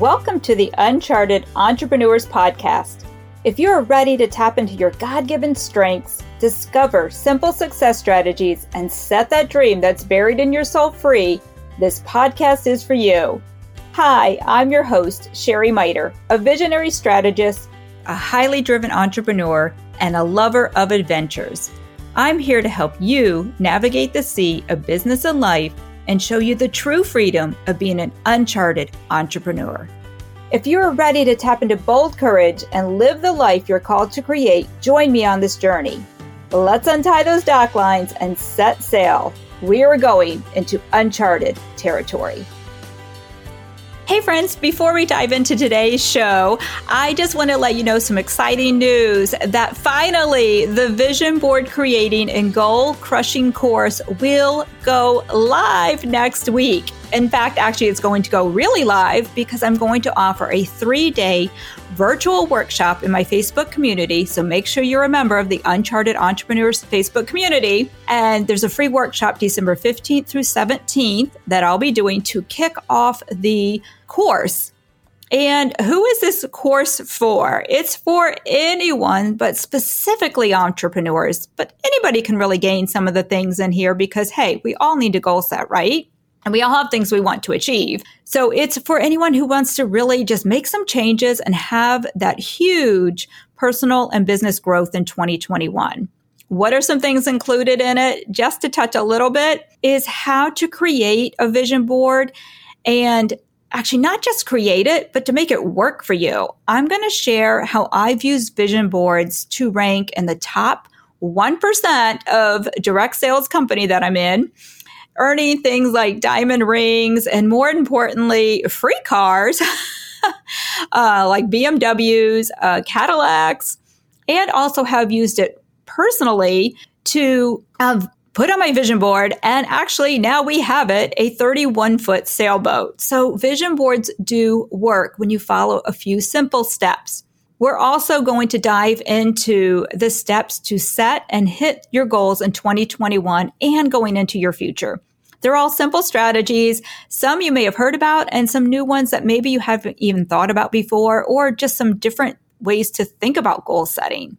welcome to the Uncharted Entrepreneurs Podcast. If you are ready to tap into your God given strengths, discover simple success strategies, and set that dream that's buried in your soul free, this podcast is for you. Hi, I'm your host, Sherry Miter, a visionary strategist, a highly driven entrepreneur, and a lover of adventures. I'm here to help you navigate the sea of business and life and show you the true freedom of being an uncharted entrepreneur. If you are ready to tap into bold courage and live the life you're called to create, join me on this journey. Let's untie those dock lines and set sail. We are going into uncharted territory. Hey, friends, before we dive into today's show, I just want to let you know some exciting news that finally the Vision Board Creating and Goal Crushing course will go live next week. In fact, actually, it's going to go really live because I'm going to offer a three day virtual workshop in my Facebook community. So make sure you're a member of the Uncharted Entrepreneurs Facebook community. And there's a free workshop December 15th through 17th that I'll be doing to kick off the course. And who is this course for? It's for anyone, but specifically entrepreneurs. But anybody can really gain some of the things in here because, hey, we all need to goal set, right? And we all have things we want to achieve. So it's for anyone who wants to really just make some changes and have that huge personal and business growth in 2021. What are some things included in it? Just to touch a little bit is how to create a vision board and actually not just create it, but to make it work for you. I'm going to share how I've used vision boards to rank in the top 1% of direct sales company that I'm in earning things like diamond rings and more importantly, free cars uh, like BMWs, uh, Cadillacs, and also have used it personally to uh, put on my vision board. And actually, now we have it a 31 foot sailboat. So, vision boards do work when you follow a few simple steps. We're also going to dive into the steps to set and hit your goals in 2021 and going into your future. They're all simple strategies. Some you may have heard about and some new ones that maybe you haven't even thought about before or just some different ways to think about goal setting.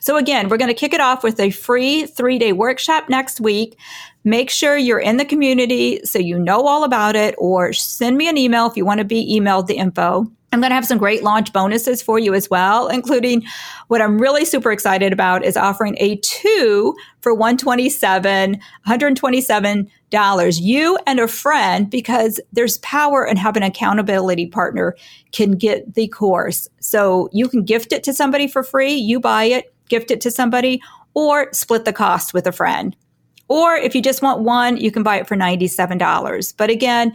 So again, we're going to kick it off with a free three day workshop next week. Make sure you're in the community so you know all about it or send me an email if you want to be emailed the info. I'm going to have some great launch bonuses for you as well, including what I'm really super excited about is offering a two for 127, 127 dollars. You and a friend, because there's power in having an accountability partner can get the course. So you can gift it to somebody for free. You buy it, gift it to somebody or split the cost with a friend. Or if you just want one, you can buy it for $97. But again,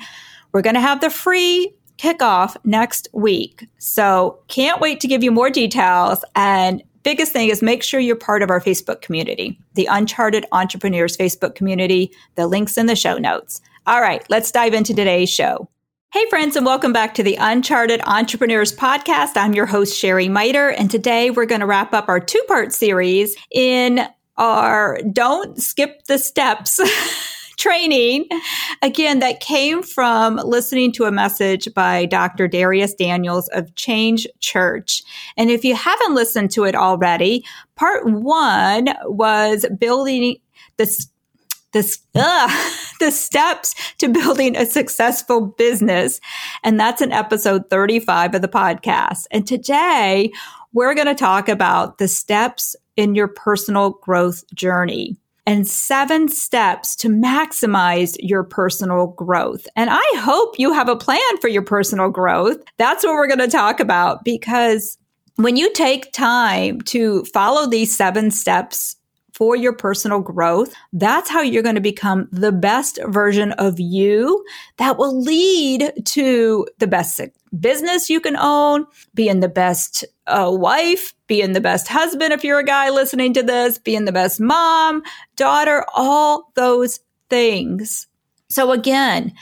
we're going to have the free kickoff next week. So can't wait to give you more details. And biggest thing is make sure you're part of our Facebook community, the Uncharted Entrepreneurs Facebook community. The link's in the show notes. All right, let's dive into today's show. Hey, friends, and welcome back to the Uncharted Entrepreneurs Podcast. I'm your host, Sherry Miter, and today we're going to wrap up our two part series in our Don't Skip the Steps training, again, that came from listening to a message by Dr. Dharius Daniels of Change Church. And if you haven't listened to it already, part one was building this this uh, the steps to building a successful business and that's in episode 35 of the podcast and today we're going to talk about the steps in your personal growth journey and seven steps to maximize your personal growth. And I hope you have a plan for your personal growth. That's what we're going to talk about because when you take time to follow these seven steps for your personal growth, that's how you're going to become the best version of you that will lead to the best business you can own, being the best uh, wife, being the best husband if you're a guy listening to this, being the best mom, daughter, all those things. So again,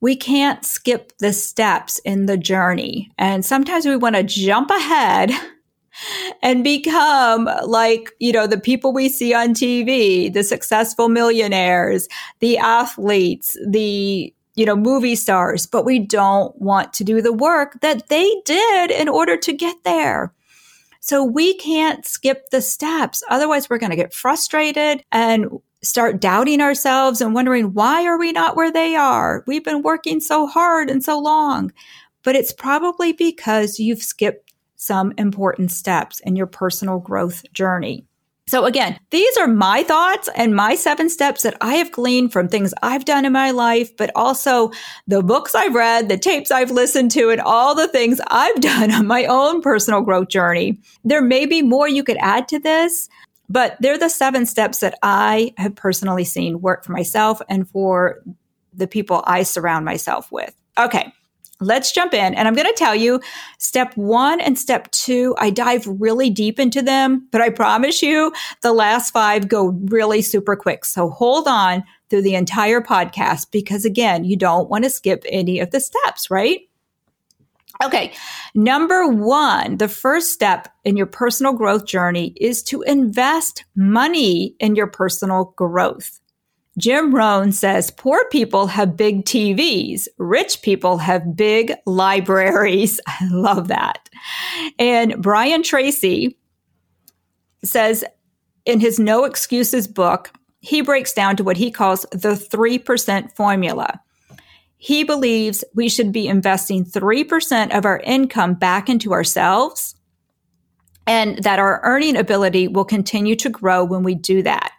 we can't skip the steps in the journey. And sometimes we want to jump ahead and become like, you know, the people we see on TV, the successful millionaires, the athletes, the you know, movie stars, but we don't want to do the work that they did in order to get there. So we can't skip the steps. Otherwise, we're going to get frustrated and start doubting ourselves and wondering, why are we not where they are? We've been working so hard and so long. But it's probably because you've skipped some important steps in your personal growth journey. So again, these are my thoughts and my seven steps that I have gleaned from things I've done in my life, but also the books I've read, the tapes I've listened to, and all the things I've done on my own personal growth journey. There may be more you could add to this, but they're the seven steps that I have personally seen work for myself and for the people I surround myself with. Okay let's jump in. And I'm going to tell you step one and step two, I dive really deep into them, but I promise you the last five go really super quick. So hold on through the entire podcast because again, you don't want to skip any of the steps, right? Okay. Number one, the first step in your personal growth journey is to invest money in your personal growth. Jim Rohn says poor people have big TVs, rich people have big libraries. I love that. And Brian Tracy says in his No Excuses book, he breaks down to what he calls the 3% formula. He believes we should be investing 3% of our income back into ourselves and that our earning ability will continue to grow when we do that.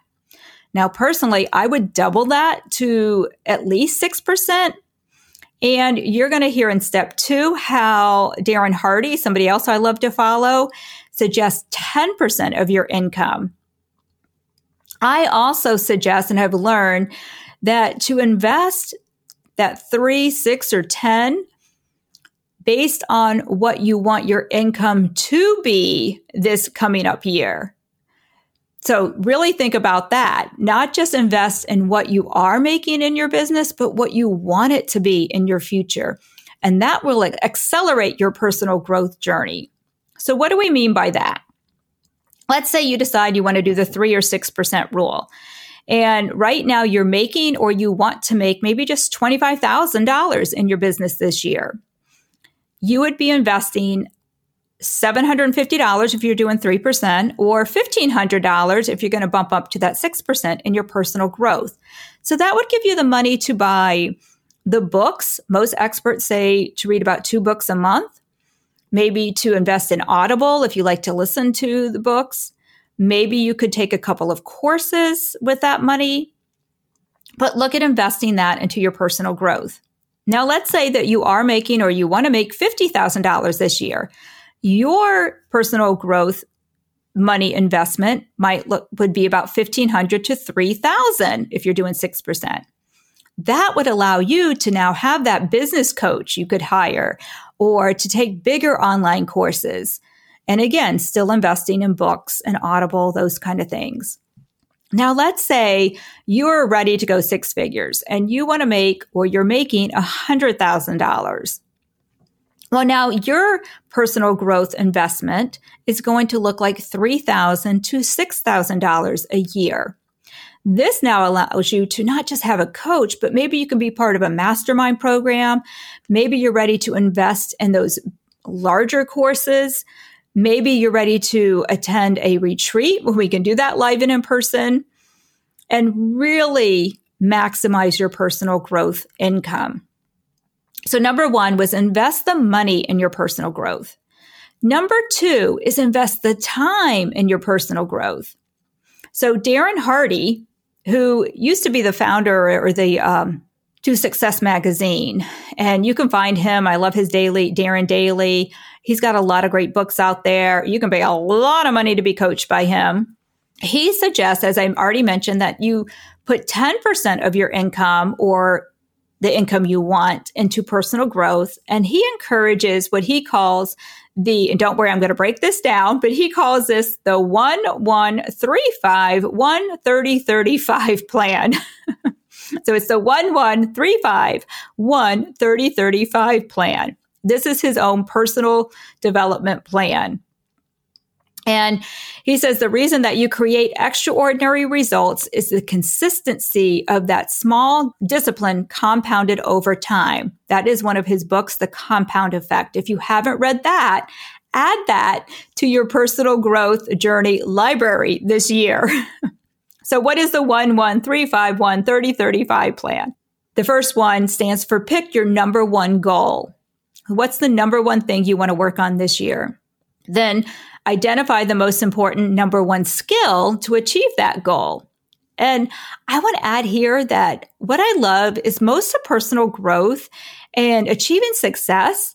Now, personally, I would double that to at least 6%. And you're going to hear in step two how Darren Hardy, somebody else I love to follow, suggests 10% of your income. I also suggest and have learned that to invest that three, six, or 10 based on what you want your income to be this coming up year. So really think about that. Not just invest in what you are making in your business, but what you want it to be in your future. And that will accelerate your personal growth journey. So what do we mean by that? Let's say you decide you want to do the three or 6% rule. And right now you're making or you want to make maybe just $25,000 in your business this year. You would be investing $750 if you're doing 3% or $1,500 if you're going to bump up to that 6% in your personal growth. So that would give you the money to buy the books. Most experts say to read about two books a month, maybe to invest in Audible if you like to listen to the books. Maybe you could take a couple of courses with that money, but look at investing that into your personal growth. Now, let's say that you are making or you want to make $50,000 this year your personal growth money investment might look would be about 1500 to 3000 if you're doing 6%. That would allow you to now have that business coach you could hire or to take bigger online courses. And again, still investing in books and Audible, those kind of things. Now, let's say you're ready to go six figures and you want to make or you're making $100,000. Well, now your personal growth investment is going to look like 3,000 to $6,000 a year. This now allows you to not just have a coach, but maybe you can be part of a mastermind program. Maybe you're ready to invest in those larger courses. Maybe you're ready to attend a retreat where we can do that live and in person and really maximize your personal growth income. So number one was invest the money in your personal growth. Number two is invest the time in your personal growth. So Darren Hardy, who used to be the founder or the um, to Success Magazine, and you can find him. I love his daily Darren Daily. He's got a lot of great books out there. You can pay a lot of money to be coached by him. He suggests, as I already mentioned, that you put 10% of your income or the income you want into personal growth. And he encourages what he calls the, don't worry, I'm going to break this down, but he calls this the 1135 13035 plan. so it's the 1135 13035 plan. This is his own personal development plan. And he says the reason that you create extraordinary results is the consistency of that small discipline compounded over time. That is one of his books, The Compound Effect. If you haven't read that, add that to your personal growth journey library this year. so what is the 11351 3035 plan? The first one stands for pick your number one goal. What's the number one thing you want to work on this year? Then identify the most important number one skill to achieve that goal. And I want to add here that what I love is most of personal growth and achieving success.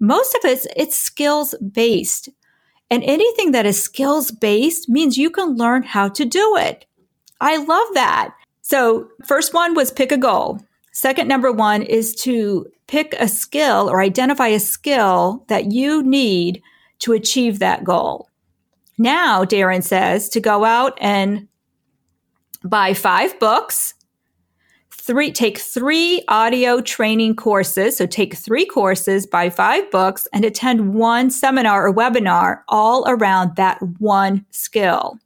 Most of it's, it's skills based. And anything that is skills based means you can learn how to do it. I love that. So first one was pick a goal. Second number one is to pick a skill or identify a skill that you need to achieve that goal. Now, Darren says to go out and buy five books, three, take three audio training courses. So take three courses, buy five books and attend one seminar or webinar all around that one skill.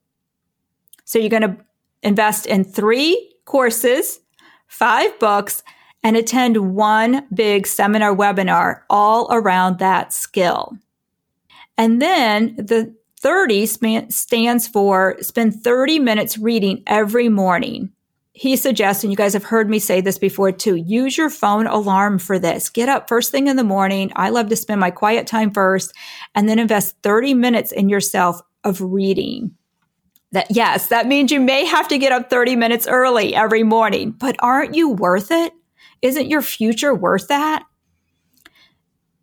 So you're going to invest in three courses, five books, and attend one big seminar webinar all around that skill. And then the 30 stands for spend 30 minutes reading every morning. He suggests, and you guys have heard me say this before too, use your phone alarm for this. Get up first thing in the morning. I love to spend my quiet time first and then invest 30 minutes in yourself of reading. That yes, that means you may have to get up 30 minutes early every morning, but aren't you worth it? Isn't your future worth that?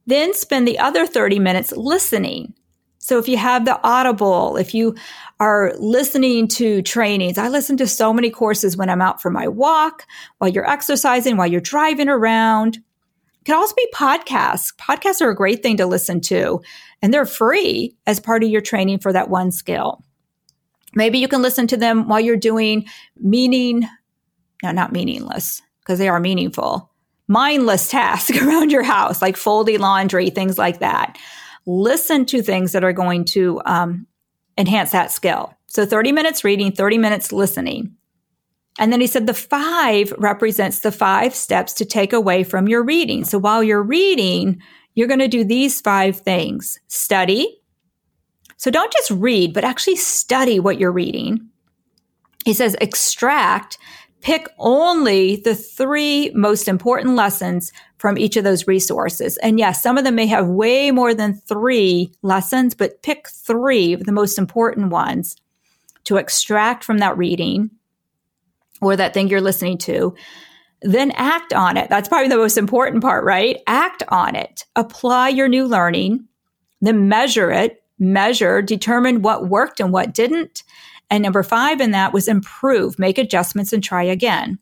Then spend the other 30 minutes listening. So if you have the audible, if you are listening to trainings, I listen to so many courses when I'm out for my walk, while you're exercising, while you're driving around. It can also be podcasts. Podcasts are a great thing to listen to, and they're free as part of your training for that one skill. Maybe you can listen to them while you're doing meaning, no, not meaningless, because they are meaningful, mindless tasks around your house, like folding laundry, things like that. Listen to things that are going to um, enhance that skill. So 30 minutes reading, 30 minutes listening. And then he said the five represents the five steps to take away from your reading. So while you're reading, you're going to do these five things study. So don't just read, but actually study what you're reading. He says extract pick only the three most important lessons from each of those resources. And yes, some of them may have way more than three lessons, but pick three of the most important ones to extract from that reading or that thing you're listening to. Then act on it. That's probably the most important part, right? Act on it. Apply your new learning, then measure it, measure, determine what worked and what didn't, and number five in that was improve, make adjustments and try again.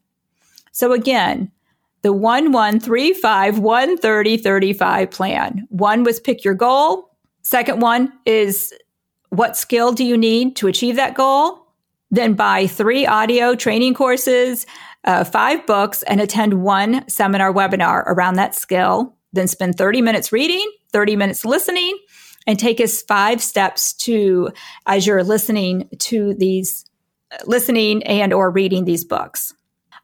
So again, the 1135 130 35 plan. One was pick your goal. Second one is what skill do you need to achieve that goal? Then buy three audio training courses, uh, five books, and attend one seminar webinar around that skill. Then spend 30 minutes reading, 30 minutes listening, and take us five steps to as you're listening to these listening and or reading these books.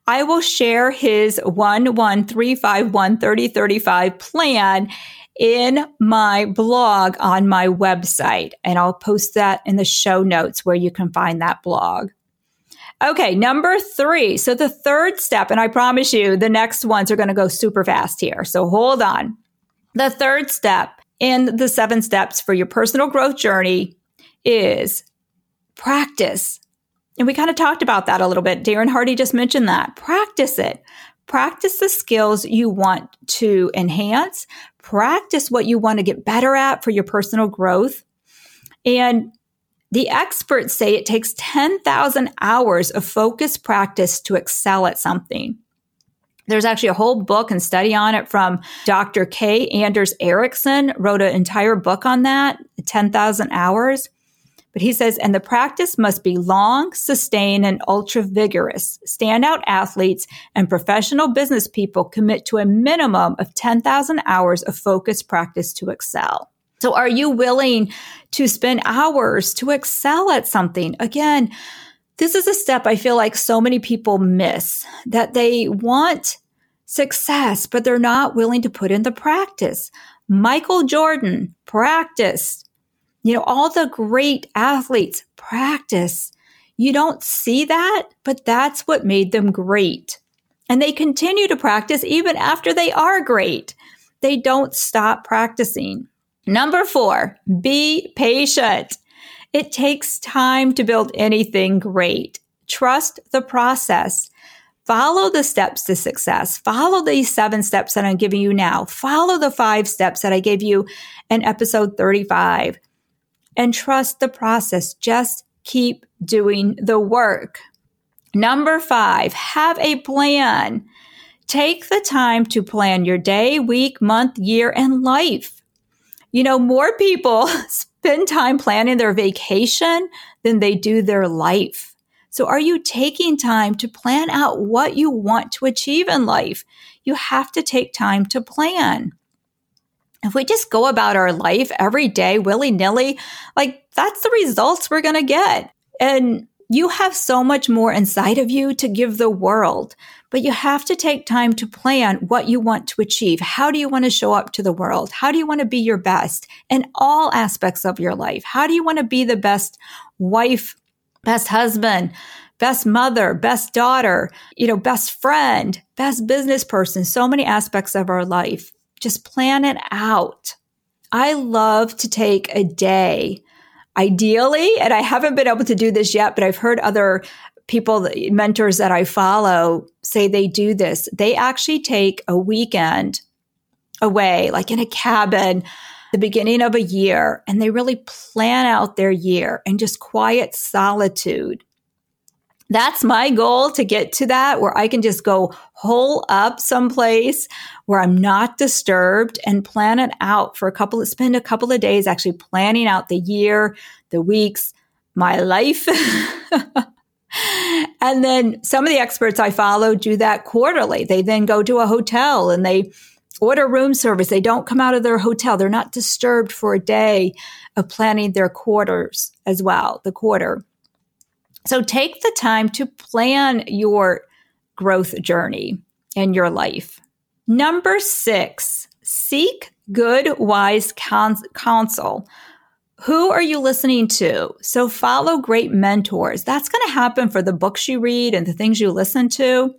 I will share his 11351 3035 plan in my blog on my website and I'll post that in the show notes where you can find that blog. Okay, number three. So the third step, and I promise you the next ones are going to go super fast here. So hold on. The third step in the seven steps for your personal growth journey is practice. And we kind of talked about that a little bit. Darren Hardy just mentioned that. Practice it. Practice the skills you want to enhance. Practice what you want to get better at for your personal growth. And the experts say it takes 10,000 hours of focused practice to excel at something. There's actually a whole book and study on it from Dr. K. Anders Ericsson, wrote an entire book on that, 10,000 hours. But he says, and the practice must be long, sustained, and ultra vigorous. Standout athletes and professional business people commit to a minimum of 10,000 hours of focused practice to excel. So are you willing to spend hours to excel at something? Again, this is a step I feel like so many people miss that they want success, but they're not willing to put in the practice. Michael Jordan practiced. You know, all the great athletes practice. You don't see that, but that's what made them great. And they continue to practice even after they are great. They don't stop practicing. Number four, be patient. It takes time to build anything great. Trust the process. Follow the steps to success. Follow these seven steps that I'm giving you now. Follow the five steps that I gave you in episode 35 and trust the process. Just keep doing the work. Number five, have a plan. Take the time to plan your day, week, month, year, and life. You know, more people spend time planning their vacation than they do their life. So are you taking time to plan out what you want to achieve in life? You have to take time to plan. If we just go about our life every day willy nilly, like that's the results we're going to get. And you have so much more inside of you to give the world, but you have to take time to plan what you want to achieve. How do you want to show up to the world? How do you want to be your best in all aspects of your life? How do you want to be the best wife, best husband, best mother, best daughter, you know, best friend, best business person, so many aspects of our life. Just plan it out. I love to take a day ideally, and I haven't been able to do this yet, but I've heard other people, mentors that I follow say they do this. They actually take a weekend away, like in a cabin, the beginning of a year, and they really plan out their year and just quiet solitude. That's my goal to get to that where I can just go hole up someplace where I'm not disturbed and plan it out for a couple of, spend a couple of days actually planning out the year, the weeks, my life. and then some of the experts I follow do that quarterly. They then go to a hotel and they order room service. They don't come out of their hotel. They're not disturbed for a day of planning their quarters as well, the quarter. So take the time to plan your growth journey in your life. Number six, seek good, wise counsel. Who are you listening to? So follow great mentors. That's going to happen for the books you read and the things you listen to.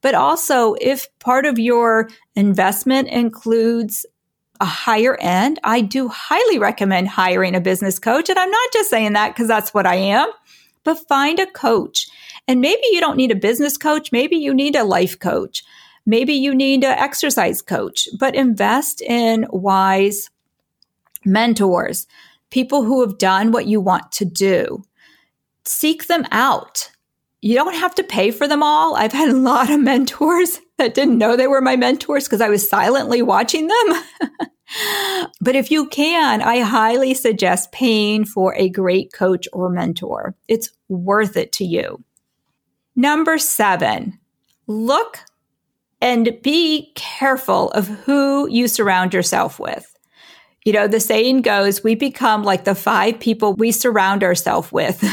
But also, if part of your investment includes a higher end, I do highly recommend hiring a business coach. And I'm not just saying that because that's what I am but find a coach. And maybe you don't need a business coach. Maybe you need a life coach. Maybe you need an exercise coach, but invest in wise mentors, people who have done what you want to do. Seek them out. You don't have to pay for them all. I've had a lot of mentors that didn't know they were my mentors because I was silently watching them. but if you can, I highly suggest paying for a great coach or mentor. It's worth it to you. Number seven, look and be careful of who you surround yourself with. You know, the saying goes, we become like the five people we surround ourselves with.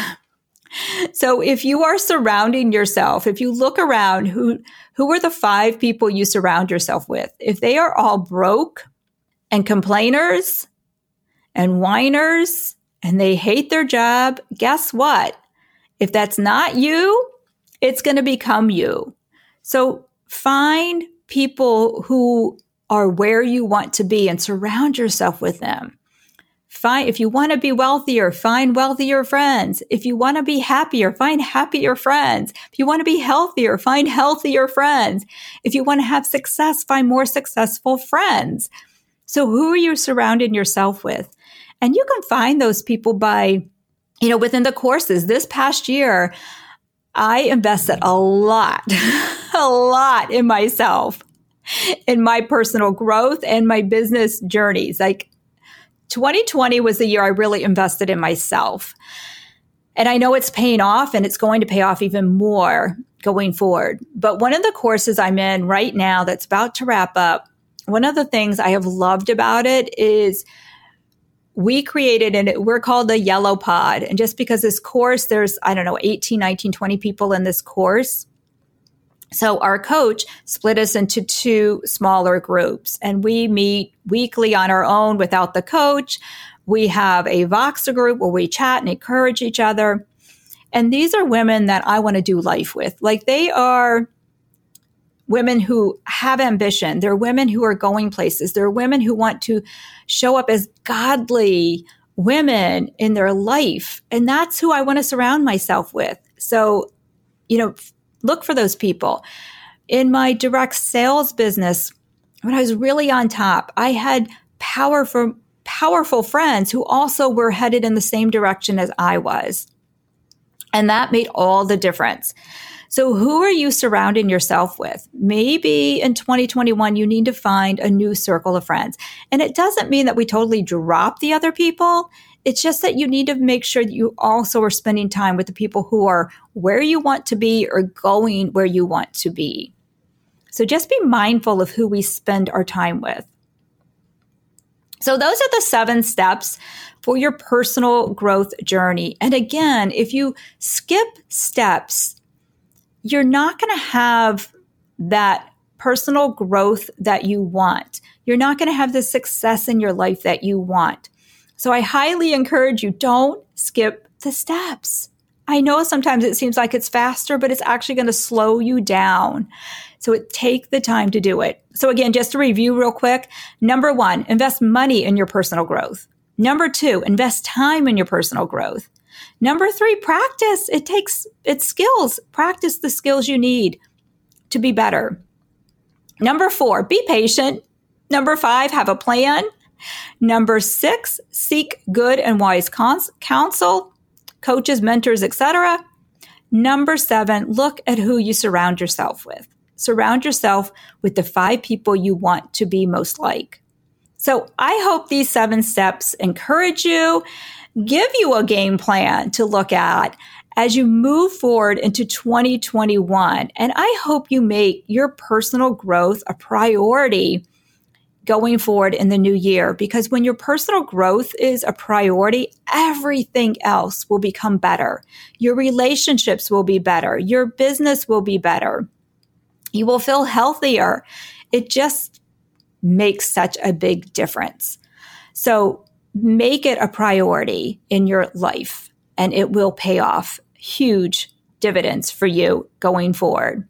so if you are surrounding yourself, if you look around, who, who are the five people you surround yourself with? If they are all broke, and complainers and whiners and they hate their job, guess what? If that's not you, it's going to become you. So find people who are where you want to be and surround yourself with them. Find, if you want to be wealthier, find wealthier friends. If you want to be happier, find happier friends. If you want to be healthier, find healthier friends. If you want to have success, find more successful friends. So who are you surrounding yourself with? And you can find those people by, you know, within the courses. This past year, I invested a lot, a lot in myself, in my personal growth and my business journeys. Like 2020 was the year I really invested in myself. And I know it's paying off and it's going to pay off even more going forward. But one of the courses I'm in right now that's about to wrap up one of the things I have loved about it is we created and we're called the yellow pod. And just because this course, there's, I don't know, 18, 19, 20 people in this course. So our coach split us into two smaller groups and we meet weekly on our own without the coach. We have a Voxer group where we chat and encourage each other. And these are women that I want to do life with. Like they are women who have ambition. They're women who are going places. They're women who want to show up as godly women in their life. And that's who I want to surround myself with. So, you know, look for those people. In my direct sales business, when I was really on top, I had powerful, powerful friends who also were headed in the same direction as I was. And that made all the difference. So who are you surrounding yourself with? Maybe in 2021, you need to find a new circle of friends. And it doesn't mean that we totally drop the other people. It's just that you need to make sure that you also are spending time with the people who are where you want to be or going where you want to be. So just be mindful of who we spend our time with. So those are the seven steps for your personal growth journey. And again, if you skip steps, you're not going to have that personal growth that you want. You're not going to have the success in your life that you want. So I highly encourage you don't skip the steps. I know sometimes it seems like it's faster, but it's actually going to slow you down. So it, take the time to do it. So again, just to review real quick. Number one, invest money in your personal growth. Number two, invest time in your personal growth. Number three, practice. It takes, it's skills. Practice the skills you need to be better. Number four, be patient. Number five, have a plan. Number six, seek good and wise cons- counsel, coaches, mentors, etc. Number seven, look at who you surround yourself with. Surround yourself with the five people you want to be most like. So I hope these seven steps encourage you give you a game plan to look at as you move forward into 2021. And I hope you make your personal growth a priority going forward in the new year because when your personal growth is a priority, everything else will become better. Your relationships will be better. Your business will be better. You will feel healthier. It just makes such a big difference. So make it a priority in your life and it will pay off huge dividends for you going forward.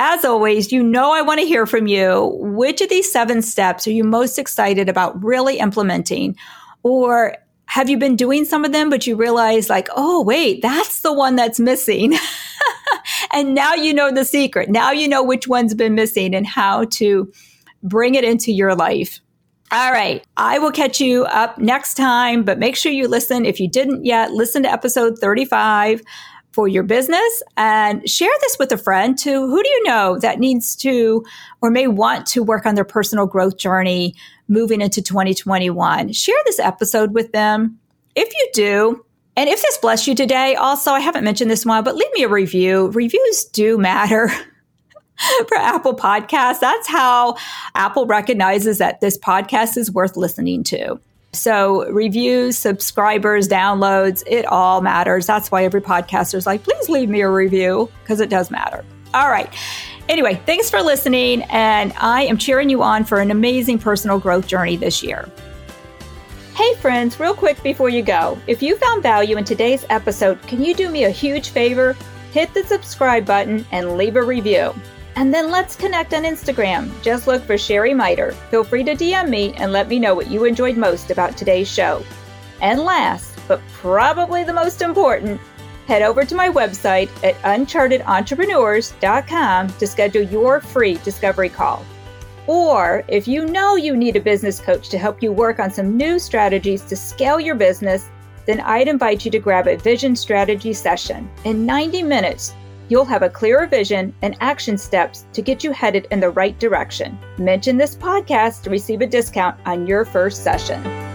As always, you know I want to hear from you. Which of these seven steps are you most excited about really implementing? Or have you been doing some of them, but you realize, like, oh, wait, that's the one that's missing? and now you know the secret. Now you know which one's been missing and how to bring it into your life. All right. I will catch you up next time, but make sure you listen. If you didn't yet, listen to episode 35 for your business and share this with a friend to who do you know that needs to or may want to work on their personal growth journey moving into 2021. Share this episode with them. If you do, and if this blessed you today, also, I haven't mentioned this one, but leave me a review. Reviews do matter. for Apple Podcasts. That's how Apple recognizes that this podcast is worth listening to. So, reviews, subscribers, downloads, it all matters. That's why every podcaster is like, please leave me a review because it does matter. All right. Anyway, thanks for listening. And I am cheering you on for an amazing personal growth journey this year. Hey, friends, real quick before you go, if you found value in today's episode, can you do me a huge favor? Hit the subscribe button and leave a review. And then let's connect on Instagram. Just look for Sherry Miter. Feel free to DM me and let me know what you enjoyed most about today's show. And last, but probably the most important, head over to my website at unchartedentrepreneurs.com to schedule your free discovery call. Or if you know you need a business coach to help you work on some new strategies to scale your business, then I'd invite you to grab a vision strategy session. In 90 minutes, you'll have a clearer vision and action steps to get you headed in the right direction. Mention this podcast to receive a discount on your first session.